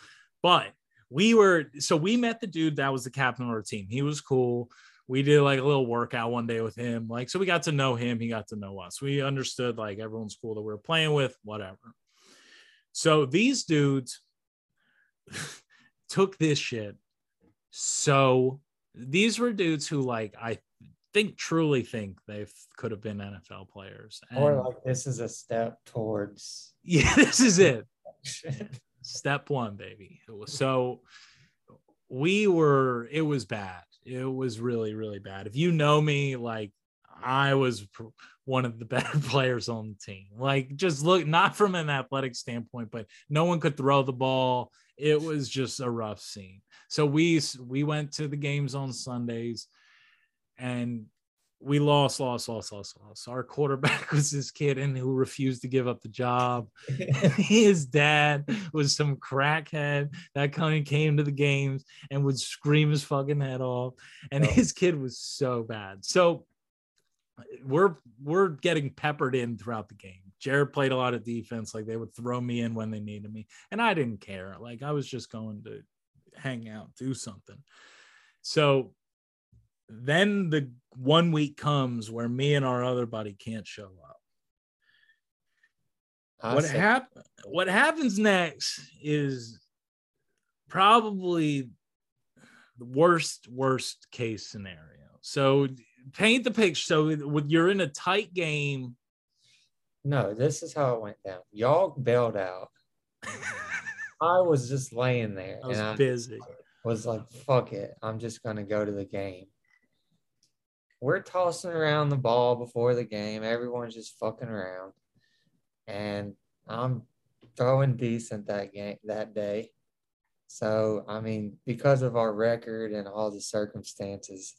But we were so we met the dude that was the captain of our team. He was cool. We did like a little workout one day with him. Like, so we got to know him. He got to know us. We understood like everyone's cool that we were playing with, whatever. So these dudes took this shit so these were dudes who like i think truly think they could have been nfl players. And Or like this is a step towards. yeah this is it. Step one baby. So we were it was bad. It was really really bad. If you know me like i was one of the better players on the team. Like just look not from an athletic standpoint but no one could throw the ball. It was just a rough scene. So we we went to the games on sundays and we lost lost lost lost lost. Our quarterback was this kid and who refused to give up the job. And his dad was some crackhead that kind of came to the games and would scream his fucking head off. And Oh. his kid was so bad. So we're we're getting peppered in throughout the game. Jared played a lot of defense. Like they would throw me in when they needed me and i didn't care. Like i was just going to hang out do something. So then the one week comes where me and our other buddy can't show up. I what said- hap- what happens next is probably the worst worst case scenario. So paint the picture so with you're in a tight game No, this is how it went down. Y'all bailed out. I was just laying there i was and I busy was like, fuck it. I'm just gonna go to the game. we're tossing around the ball before the game. Everyone's just fucking around. And I'm throwing decent that game that day. So I mean, because of our record and all the circumstances,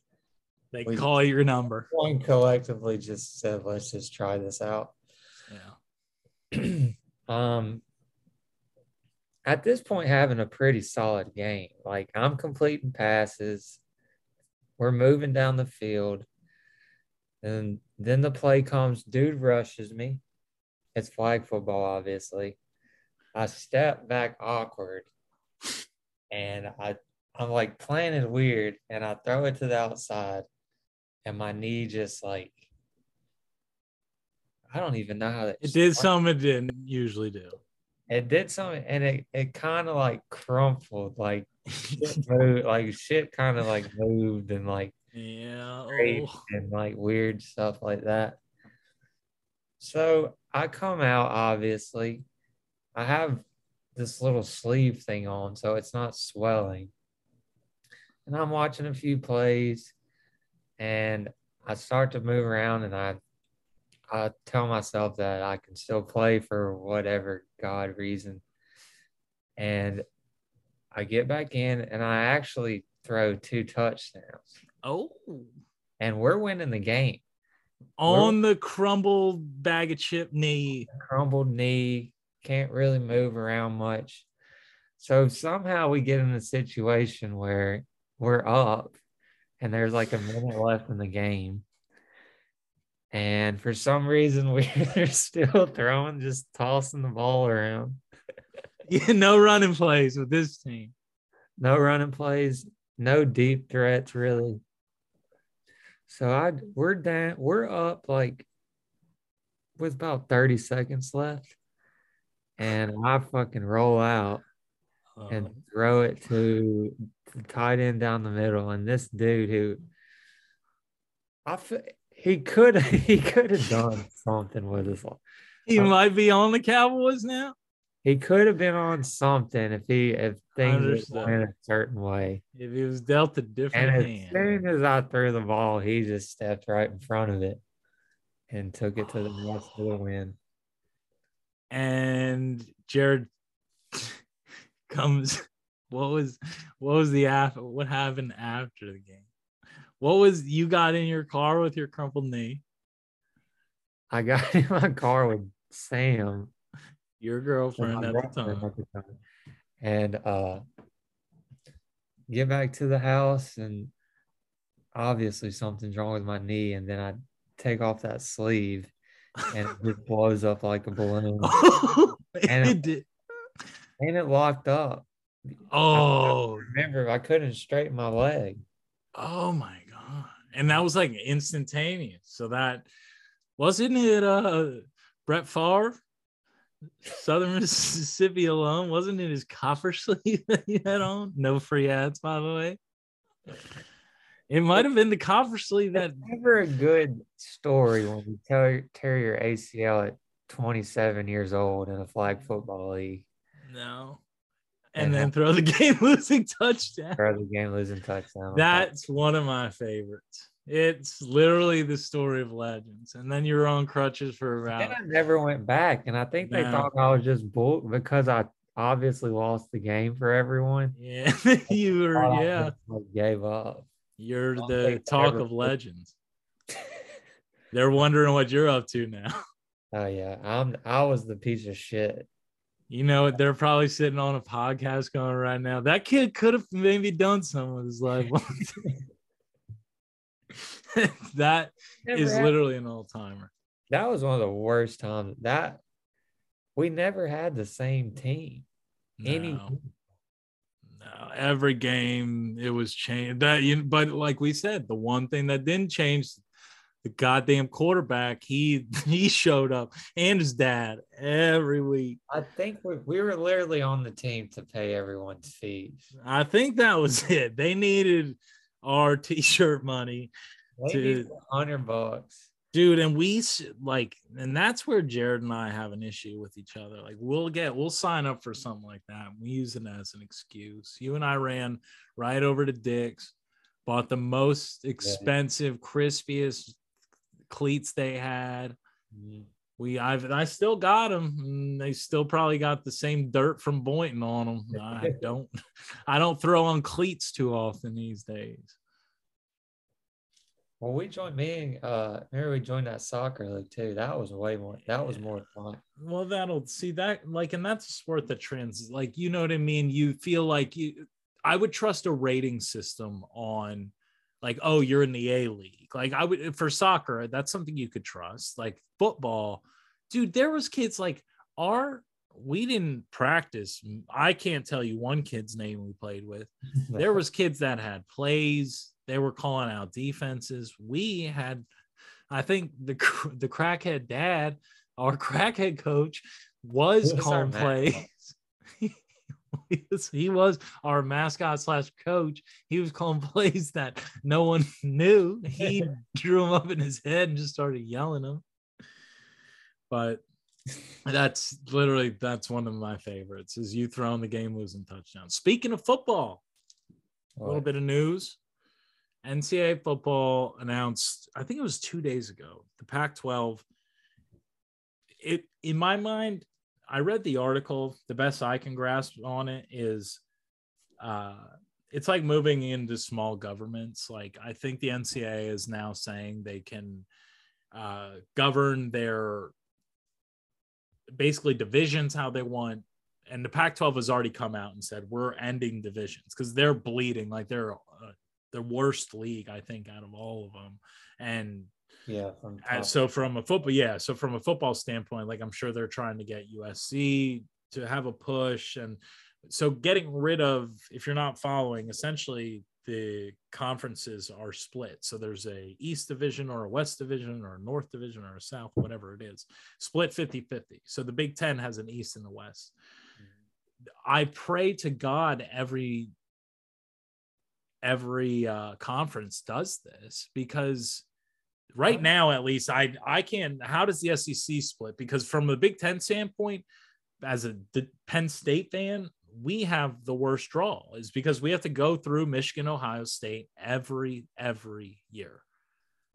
They We- call your number. one collectively just said, let's just try this out. Yeah. um at this point having a pretty solid game. Like I'm completing passes. We're moving down the field. And then the play comes, dude rushes me. It's flag football, obviously. I step back awkward and I I'm like playing it weird and I throw it to the outside and my knee just like I don't even know how that It did something it didn't usually do. it did something and it, it kind of like crumpled like shit moved, like shit kind of like moved and like yeah. oh. and like weird stuff like that so i come out obviously i have this little sleeve thing on so it's not swelling and i'm watching a few plays and i start to move around and i I tell myself that I can still play for whatever God reason. And I get back in and I actually throw two touchdowns. Oh. And we're winning the game. On the crumbled bag of chip knee. Crumbled knee, can't really move around much. So somehow we get in a situation where we're up and there's like a minute left in the game. And for some reason, we're still throwing, just tossing the ball around. Yeah, no running plays with this team. No running plays, no deep threats really. So I we're down, we're up like with about 30 seconds left. And I fucking roll out and Um, throw it to the tight end down the middle. And this dude who I fe- he could he could have done something with his life. he might be on the Cowboys now. He could have been on something if he if things went a certain way. If he was dealt a different And as hand. soon as I threw the ball, he just stepped right in front of it and took it to the rest of the win. and Jared comes. What was what was the after? What happened after the game? What was you got in your car with your crumpled knee? I got in my car with Sam Your girlfriend at the girlfriend at the time. And uh get back to the house and obviously something's wrong with my knee. And then I take off that sleeve and it just blows up like a balloon. And- It did- And it locked up. oh, Remember, I couldn't straighten my leg. oh my god! And that was like instantaneous. So that wasn't it. Uh, Brett Favre, Southern Mississippi alone, wasn't it his copper sleeve that he had on? No free ads, by the way. It might have been the copper sleeve that It's never a good story when you tear, tear your ACL at 27 years old in a flag football league no, and And then throw the game losing touchdown. Throw the game losing touchdown. That's one of my favorites. It's literally the story of legends. And then you're on crutches for then about I never went back, and I think they No. thought I was just bull because I obviously lost the game for everyone. yeah, you were I yeah. gave up. You're the talk of legends. They're wondering what you're up to now. Oh yeah, I'm. I was the piece of shit. You know, they're probably sitting on a podcast going right now. That kid could have maybe done something with his life. that Never is had- literally an all timer. that was one of the worst times. That we never had the same team. Any No. No, every game it was changed. That you, but like we said, the one thing that didn't change, the goddamn quarterback. He he showed up and his dad every week. I think we, we were literally on the team to pay everyone's fees. I think that was it. They needed our t-shirt money, needed hundred bucks. dude. And we like, and that's where Jared and I have an issue with each other. Like, we'll get, we'll sign up for something like that. We use it as an excuse. You and I ran right over to Dick's, bought the most expensive, crispiest cleats they had. Mhm. We I've I still got them. They still probably got the same dirt from Boynton on them. I don't I don't throw on cleats too often these days. Well, we joined me and uh remember we joined that soccer league too. That was way more that was more fun. Well, that'll see that like, and that's a sport that trans like you know what I mean. You feel like you. I would trust a rating system on, like, oh, you're in the A league. Like I would for soccer, that's something you could trust. Like football, dude, there was kids like our. We didn't practice. I can't tell you one kid's name we played with. There was kids that had plays. They were calling out defenses. We had, I think the the crackhead dad, our crackhead coach, was calling plays. he, was, our mascot slash coach. He was calling plays that no one knew. He drew them up in his head and just started yelling them. But that's literally that's one of my favorites is you throwing the game losing touchdown. Speaking of football, a little bit of news. NCAA football announced, I think it was two days ago, the Pac 12. It, in my mind, I read the article. The best I can grasp on it is uh, it's like moving into small governments. Like, I think the NCA is now saying they can uh, govern their basically divisions how they want and the Pac-12 has already come out and said we're ending divisions because they're bleeding like they're uh, the worst league I think out of all of them. And Yeah, from uh, so from a football, yeah, so from a football standpoint, like I'm sure they're trying to get USC to have a push, and so getting rid of if you're not following, essentially the conferences are split. So there's a East Division or a West Division or a North Division or a South, whatever it is, split 50 50. So the Big Ten has an East and the West. I pray to God every every uh, conference does this because right now at least I I can't. How does the SEC split? Because from a Big Ten standpoint, as a Penn State fan, we have the worst draw is because we have to go through Michigan, Ohio State every every year.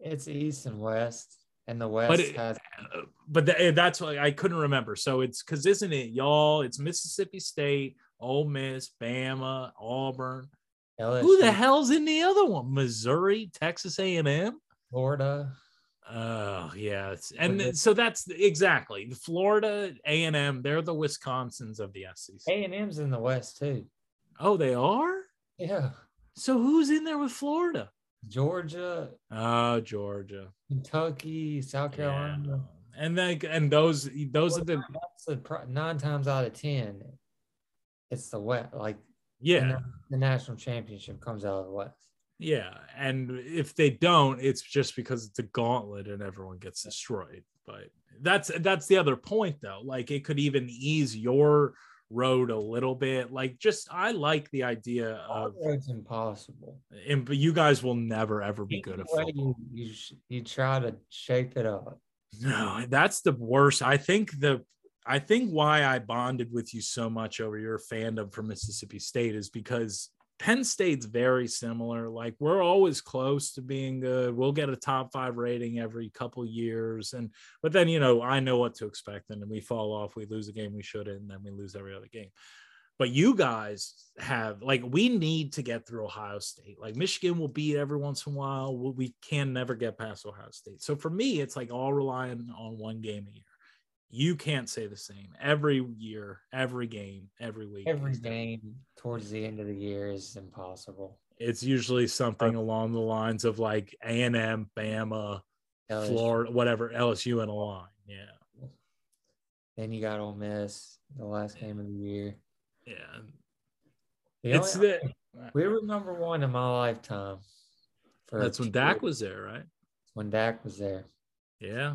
it's East and West, and the West But it- has Uh, but the, that's why I couldn't remember. So it's because isn't it y'all? It's Mississippi State, Ole Miss, Bama, Auburn. LSU, Who the hell's in the other one? Missouri, Texas A and M. Florida. Oh yeah, it's, and so that's exactly the Florida A and M. They're the Wisconsins of the SEC. A and M's in the West too. Oh, they are. Yeah, So who's in there with Florida? Georgia, Oh, Georgia, Kentucky, South Yeah. Carolina. And then and those those are the the nine times out of ten. It's the West. Like yeah. the, the national championship comes out of the West. Yeah, and if they don't, it's just because it's a gauntlet and everyone gets destroyed. But that's that's the other point though. Like it could even ease your road a little bit. Like just I like the idea of It's impossible. and but you guys will never ever be good at football. You, you, you try to shape it up. No, that's the worst. I think the I think why I bonded with you so much over your fandom for Mississippi State is because Penn State's very similar. Like we're always close to being good. We'll get a top five rating every couple years, and but then you know I know what to expect, and then we fall off. We lose a game we shouldn't, and then we lose every other game. But you guys have like we need to get through Ohio State. Like Michigan will beat every once in a while. We- We can never get past Ohio State. So for me, it's like all relying on one game a year. You can't say the same every year, every game, every week. Every game towards the end of the year is impossible. It's usually something along the lines of like A and M, Bama, LSU. Florida, whatever, LSU and a line. Yeah, Then you got Ole Miss, the last game of the year. yeah. The It's the we were number one in my lifetime. That's when Dak years, was there, right? when Dak was there. Yeah,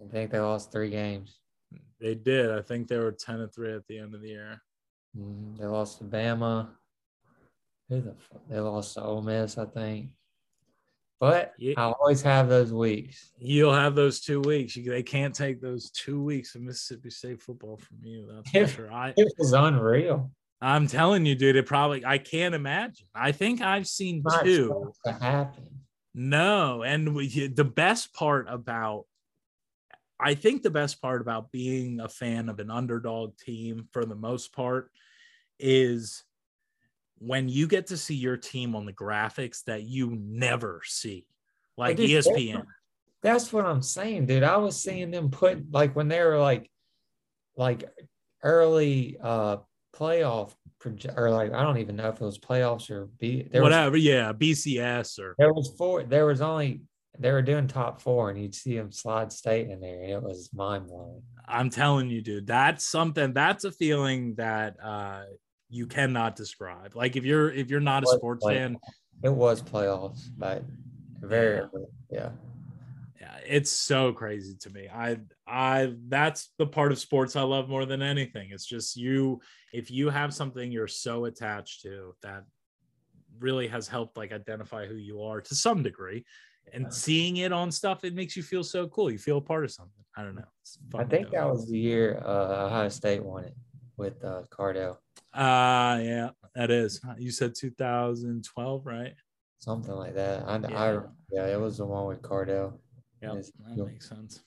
I think they lost three games. They did. I think they were ten and three at the end of the year. Mhm. They lost to Bama. Who the fuck? They lost to Ole Miss, I think. But Yeah. I always have those weeks. You'll have those two weeks. You, they can't take those two weeks of Mississippi State football from you. That's for Yeah. sure. I It was unreal. I'm telling you, dude, it probably I can't imagine. I think I've seen two. happen. No, and we, the best part about I think the best part about being a fan of an underdog team for the most part is when you get to see your team on the graphics that you never see, like dude, ESPN. That's what I'm saying, dude. I was seeing them put like when they were like, like early uh playoff proje- or like I don't even know if it was playoffs or B. There was Whatever, yeah, BCS or there was four. There was only they were doing top four, and you'd see them slide state in there, and it was mind blowing. I'm telling you, dude, that's something that's a feeling that uh you cannot describe. Like if you're if you're not a sports fan, It was playoffs, but very yeah. yeah, it's so crazy to me. I I that's the part of sports I love more than anything. It's just you if you have something you're so attached to that really has helped like identify who you are to some degree. And seeing it on stuff, it makes you feel so cool. You feel a part of something. I don't know. I think that was the year uh, Ohio State won it with uh, Cardale, Uh yeah, that is. You said 2012, right? something like that. I, Yeah. I yeah, it was the one with Cardale. Yeah, that yep. makes sense.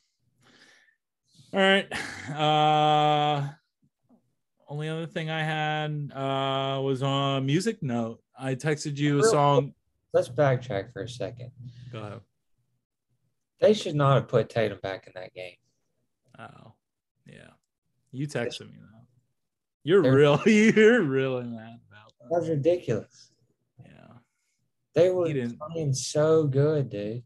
All right. Uh only other thing I had uh was on music note. I texted you a song. Let's backtrack for a second. Go ahead. They should not have put Tatum back in that game. Oh, yeah. You texted me that. You're They're- real. You're really mad about That was that. ridiculous. Yeah. They were playing so good, dude.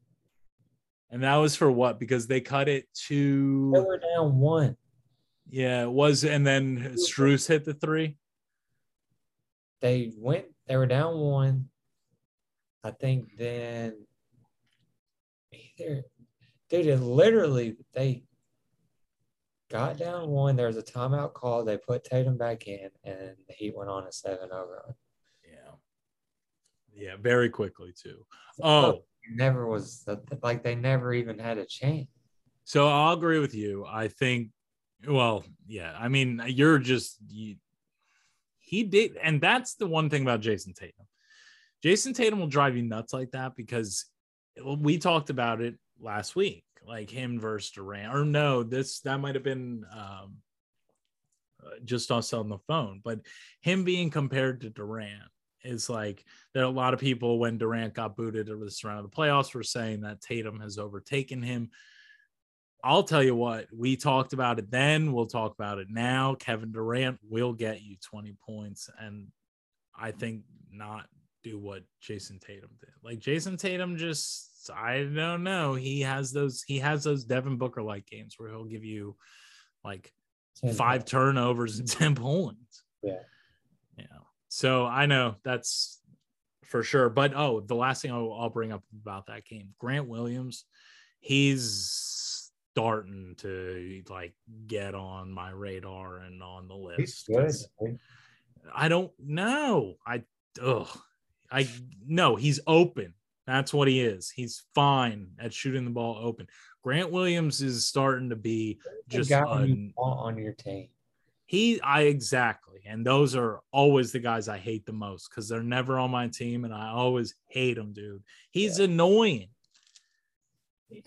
And that was for what? Because they cut it to. They were down one. yeah, it was and then Strus hit the three. They went. They were down one. I think then either, dude. It literally they got down one. There was a timeout call. They put Tatum back in, and the Heat went on a seven overrun. Yeah. Yeah, very quickly too. Oh, never was like they never even had a chance. So I'll agree with you. I think, well, yeah. I mean, you're just you, he did, and that's the one thing about Jayson Tatum. Jayson Tatum will drive you nuts like that because we talked about it last week, like him versus Durant. Or no, this that might have been um, uh, just us on the phone, but him being compared to Durant is like there are a lot of people when Durant got booted over this round of the playoffs were saying that Tatum has overtaken him. I'll tell you what, we talked about it then. We'll talk about it now. Kevin Durant will get you 20 points, and I think not do what Jayson Tatum did. Like Jayson Tatum just, I don't know. He has those, he has those Devin Booker like games where he'll give you like five turnovers and 10 points. Yeah. Yeah. So I know that's for sure. But oh, the last thing I'll, I'll bring up about that game Grant Williams, he's starting to like get on my radar and on the list. good. 'cause dude. I don't know. I, ugh. I, no, he's open. That's what he is. He's fine at shooting the ball open. Grant Williams is starting to be just a on your team. he, I exactly, and those are always the guys I hate the most because they're never on my team, and I always hate them, dude. He's annoying.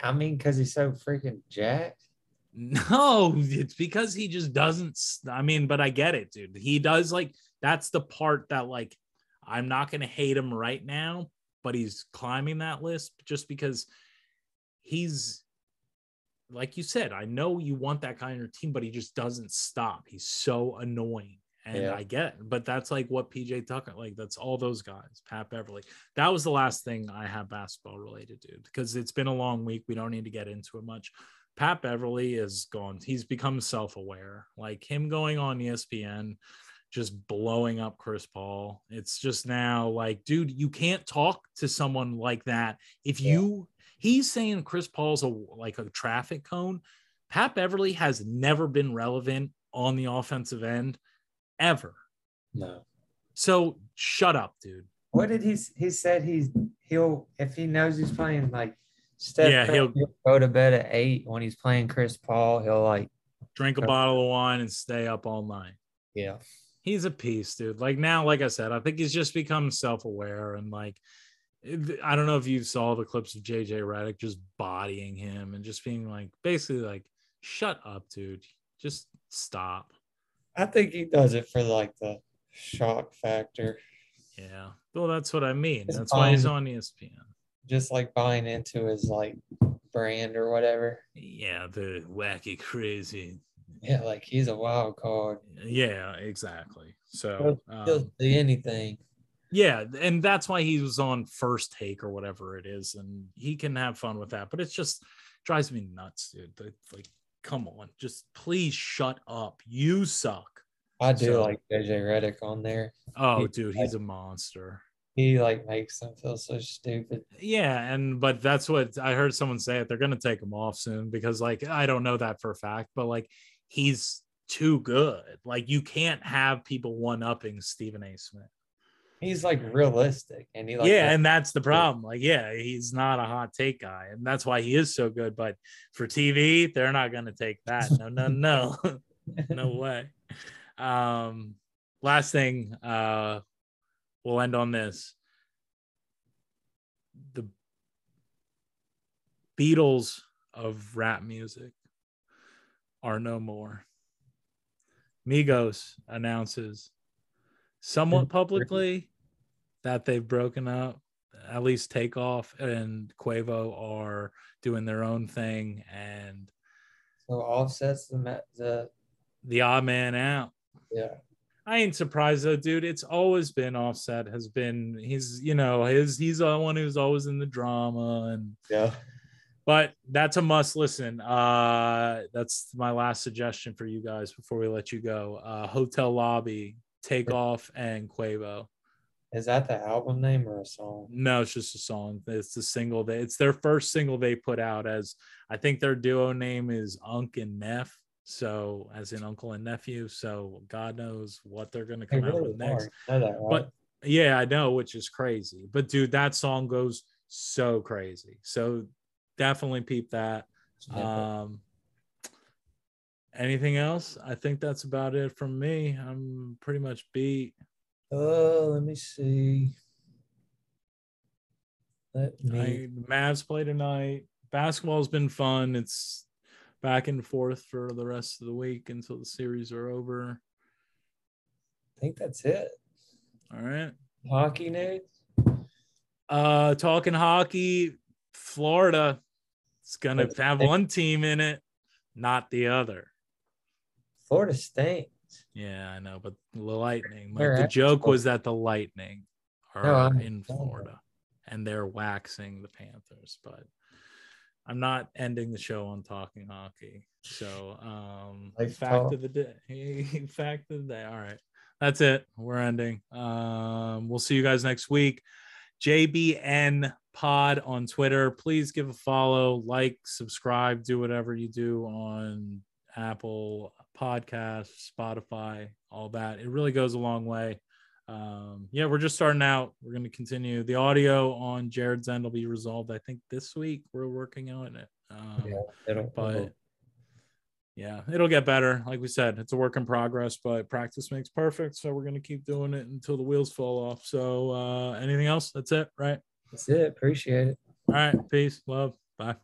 I mean, because he's so freaking jacked. No, it's because he just doesn't. I mean, but I get it, dude. He does like that's the part that like I'm not gonna hate him right now, but he's climbing that list just because he's like you said. I know you want that guy on your team, but he just doesn't stop. He's so annoying. And Yeah. I get, it. but that's like what PJ Tucker, like that's all those guys, Pat Beverley. That was the last thing I have basketball related to because it's been a long week. We don't need to get into it much. Pat Beverley is gone. He's become self aware. Like him going on ESPN, just blowing up Chris Paul. It's just now like, dude, you can't talk to someone like that. If you, he's saying Chris Paul's a like a traffic cone. Pat Beverley has never been relevant on the offensive end ever. No. So shut up, dude. What did he? He said he's he'll if he knows he's playing like Steph. Yeah, he'll- he'll go to bed at eight when he's playing Chris Paul. He'll like Drink a bottle of wine and stay up all night. yeah. He's a piece, dude. Like now, like I said, I think he's just become self-aware and like I don't know if you saw the clips of JJ Redick just bodying him and just being like basically like, shut up, dude. Just stop. I think he does it for like the shock factor. Yeah. Well, that's what I mean. Just that's why he's on ESPN. Just like buying into his like brand or whatever. Yeah, the wacky crazy. Yeah, like he's a wild card. Yeah, exactly. So he'll, he'll um, anything. Yeah, and that's why he was on first take or whatever it is, and he can have fun with that. But it's just drives me nuts, dude. Like, come on, just please shut up. You suck. I do so, like JJ Redick on there. Oh, he, dude, he's like, a monster. He like makes them feel so stupid. Yeah, and but that's what I heard someone say it. They're gonna take him off soon because like I don't know that for a fact, but like he's too good. Like you can't have people one upping Stephen A. Smith. He's like realistic, and he like yeah, and that's the problem. Like, yeah, he's not a hot take guy, and that's why he is so good. But for TV, they're not going to take that. No, no, no, no way. Um, last thing, uh, we'll end on this. The Beatles of rap music are no more. Migos announces somewhat publicly that they've broken up. At least Takeoff and Quavo are doing their own thing, and so Offset's the the the odd man out. Yeah. I ain't surprised though, dude. It's always been Offset has been he's you know his he's the one who's always in the drama and yeah. But that's a must listen. Uh that's my last suggestion for you guys before we let you go. Uh Hotel Lobby, Takeoff, and Quavo. Is that the album name or a song? No, it's just a song. It's the single. They, it's their first single they put out as I think their duo name is Unc and Neff. So as in uncle and nephew. So God knows what they're gonna come out with next. That, right? But yeah, I know, which is crazy. But dude, that song goes so crazy. So definitely peep that. Um anything else? I think that's about it from me. I'm pretty much beat. Oh, let me see. Let me. I, Mavs play tonight. Basketball's been fun. It's back and forth for the rest of the week until the series are over. I think that's it. All right. Hockey news. Uh, talking hockey, Florida. It's gonna have one team in it, not the other. Florida State. Yeah, I know, but the Lightning. the joke was that the Lightning are no, in Florida and they're waxing the Panthers, but I'm not ending the show on talking hockey. So, um, like fact talk. of the day. fact of the day. All right, that's it. We're ending. Um, we'll see you guys next week. JBN Pod on Twitter. Please give a follow, like, subscribe, do whatever you do on Apple Podcasts, Spotify, all that. It really goes a long way. Um, yeah, we're just starting out. We're going to continue. The audio on Jared's end will be resolved, I think, this week. We're working on it. Um, yeah, it'll, but. Yeah, it'll get better. Like we said, it's a work in progress, but practice makes perfect. So we're going to keep doing it until the wheels fall off. So, uh, anything else? That's it, right? That's it. Appreciate it. All right. Peace. Love. Bye.